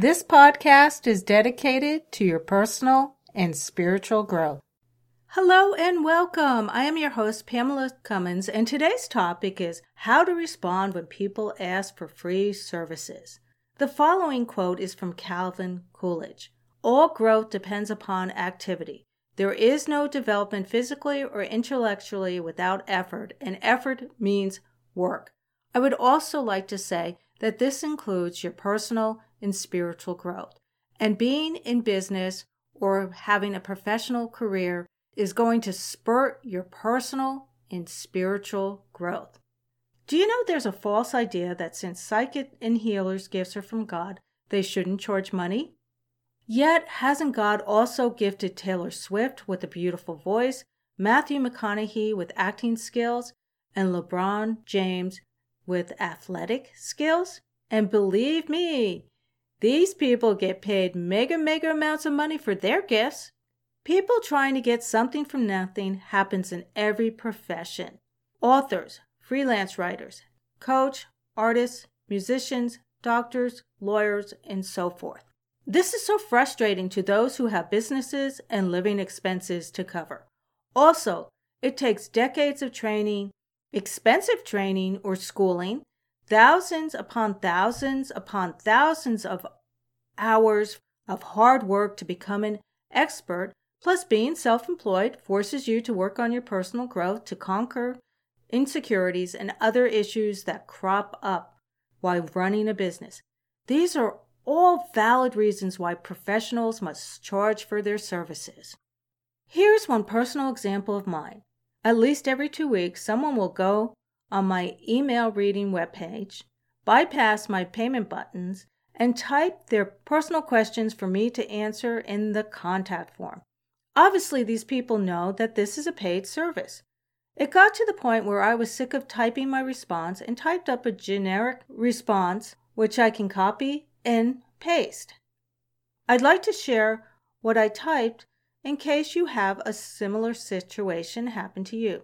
This podcast is dedicated to your personal and spiritual growth. Hello and welcome. I am your host, Pamela Cummins, and today's topic is how to respond when people ask for free services. The following quote is from Calvin Coolidge All growth depends upon activity. There is no development physically or intellectually without effort, and effort means work. I would also like to say that this includes your personal and spiritual growth. And being in business or having a professional career is going to spurt your personal and spiritual growth. Do you know there's a false idea that since psychic and healers' gifts are from God, they shouldn't charge money? Yet, hasn't God also gifted Taylor Swift with a beautiful voice, Matthew McConaughey with acting skills, and LeBron James with athletic skills? And believe me, these people get paid mega, mega amounts of money for their gifts. People trying to get something from nothing happens in every profession. Authors, freelance writers, coach, artists, musicians, doctors, lawyers, and so forth. This is so frustrating to those who have businesses and living expenses to cover. Also, it takes decades of training, expensive training or schooling, thousands upon thousands upon thousands of hours of hard work to become an expert, plus being self employed forces you to work on your personal growth to conquer insecurities and other issues that crop up while running a business. These are all valid reasons why professionals must charge for their services. Here's one personal example of mine. At least every two weeks, someone will go on my email reading webpage, bypass my payment buttons, and type their personal questions for me to answer in the contact form. Obviously, these people know that this is a paid service. It got to the point where I was sick of typing my response and typed up a generic response which I can copy and paste. I'd like to share what I typed in case you have a similar situation happen to you.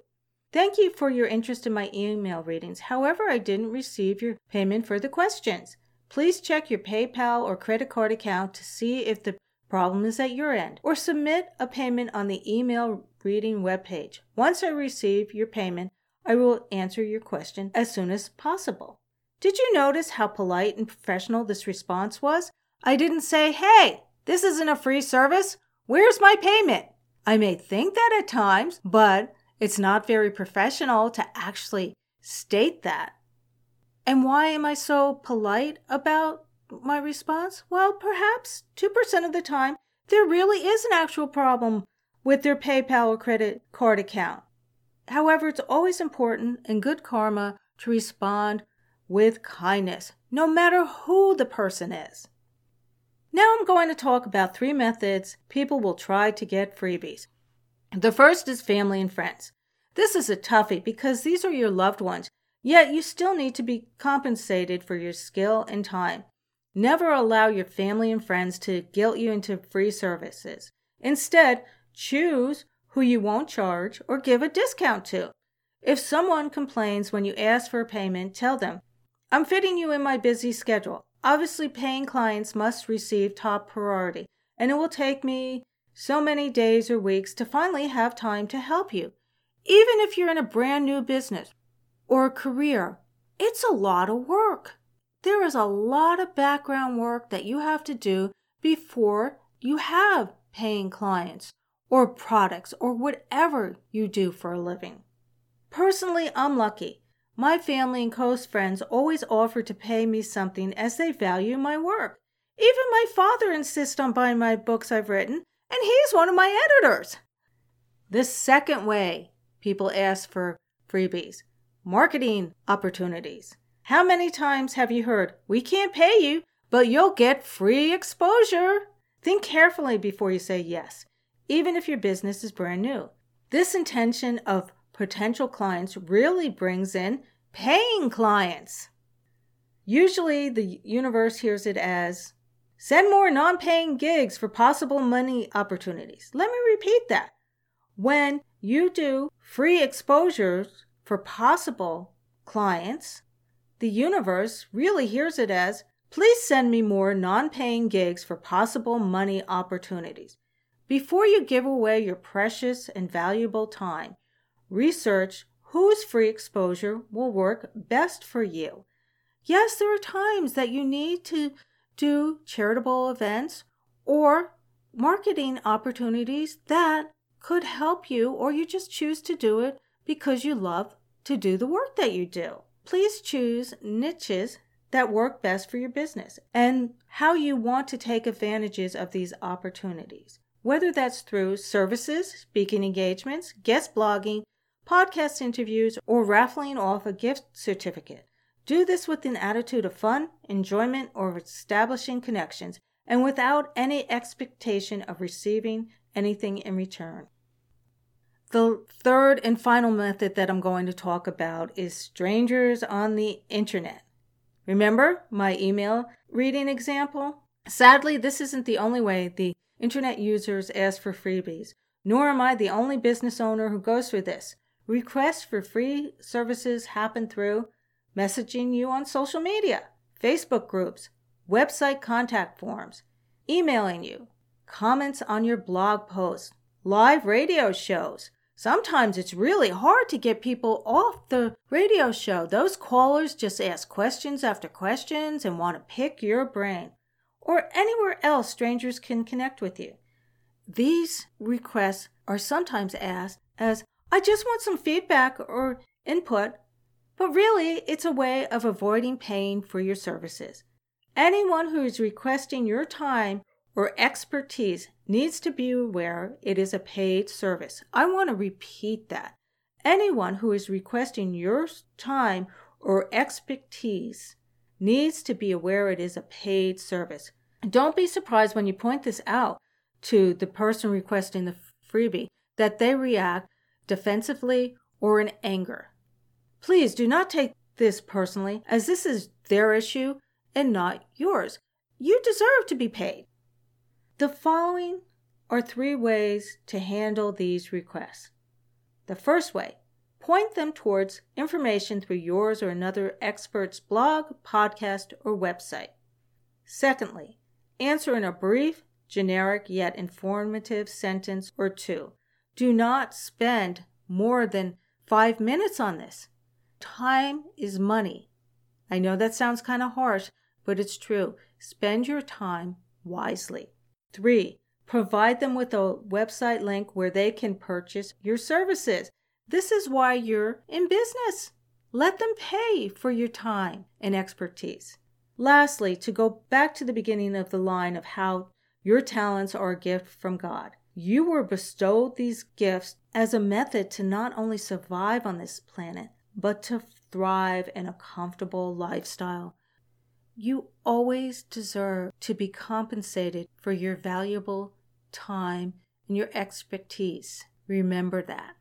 Thank you for your interest in my email readings. However, I didn't receive your payment for the questions. Please check your PayPal or credit card account to see if the problem is at your end, or submit a payment on the email reading webpage. Once I receive your payment, I will answer your question as soon as possible. Did you notice how polite and professional this response was? I didn't say, hey, this isn't a free service. Where's my payment? I may think that at times, but it's not very professional to actually state that. And why am I so polite about my response? Well, perhaps 2% of the time there really is an actual problem with their PayPal or credit card account. However, it's always important in good karma to respond with kindness, no matter who the person is. Now I'm going to talk about three methods people will try to get freebies. The first is family and friends. This is a toughie because these are your loved ones Yet you still need to be compensated for your skill and time. Never allow your family and friends to guilt you into free services. Instead, choose who you won't charge or give a discount to. If someone complains when you ask for a payment, tell them, I'm fitting you in my busy schedule. Obviously, paying clients must receive top priority, and it will take me so many days or weeks to finally have time to help you. Even if you're in a brand new business, or a career, it's a lot of work. There is a lot of background work that you have to do before you have paying clients or products or whatever you do for a living. Personally, I'm lucky. My family and close friends always offer to pay me something as they value my work. Even my father insists on buying my books I've written, and he's one of my editors. The second way people ask for freebies marketing opportunities. How many times have you heard, we can't pay you, but you'll get free exposure? Think carefully before you say yes, even if your business is brand new. This intention of potential clients really brings in paying clients. Usually, the universe hears it as send more non paying gigs for possible money opportunities. Let me repeat that. When you do free exposures for possible clients, the universe really hears it as Please send me more non paying gigs for possible money opportunities. Before you give away your precious and valuable time, research whose free exposure will work best for you. Yes, there are times that you need to do charitable events or marketing opportunities that could help you, or you just choose to do it because you love to do the work that you do. Please choose niches that work best for your business and how you want to take advantages of these opportunities, whether that's through services, speaking engagements, guest blogging, podcast interviews, or raffling off a gift certificate. Do this with an attitude of fun, enjoyment, or establishing connections, and without any expectation of receiving anything in return. The third and final method that I'm going to talk about is strangers on the internet. Remember my email reading example? Sadly, this isn't the only way the internet users ask for freebies, nor am I the only business owner who goes through this. Requests for free services happen through messaging you on social media, Facebook groups, website contact forms, emailing you, comments on your blog posts, live radio shows. Sometimes it's really hard to get people off the radio show. Those callers just ask questions after questions and want to pick your brain. Or anywhere else strangers can connect with you. These requests are sometimes asked as, I just want some feedback or input but really, it's a way of avoiding paying for your services. Anyone who is requesting your time or expertise needs to be aware it is a paid service. I want to repeat that. Anyone who is requesting your time or expertise needs to be aware it is a paid service. Don't be surprised when you point this out to the person requesting the freebie that they react defensively or in anger. Please do not take this personally, as this is their issue and not yours. You deserve to be paid. The following are three ways to handle these requests. The first way, point them towards information through yours or another expert's blog, podcast, or website. Secondly, answer in a brief, generic, yet informative sentence or two. Do not spend more than five minutes on this. Time is money. I know that sounds kind of harsh, but it's true. Spend your time wisely. Three, provide them with a website link where they can purchase your services. This is why you're in business. Let them pay for your time and expertise. Lastly, to go back to the beginning of the line of how your talents are a gift from God. You were bestowed these gifts as a method to not only survive on this planet, but to thrive in a comfortable lifestyle. You always deserve to be compensated for your valuable time and your expertise. Remember that.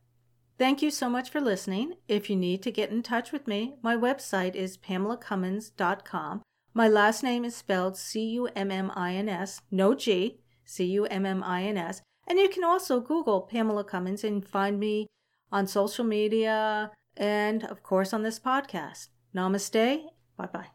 Thank you so much for listening. If you need to get in touch with me, my website is pamelacummins.com. My last name is spelled C U M M I N S, no G, C U M M I N S. And you can also Google Pamela Cummins and find me on social media, and of course on this podcast. Namaste. Bye bye.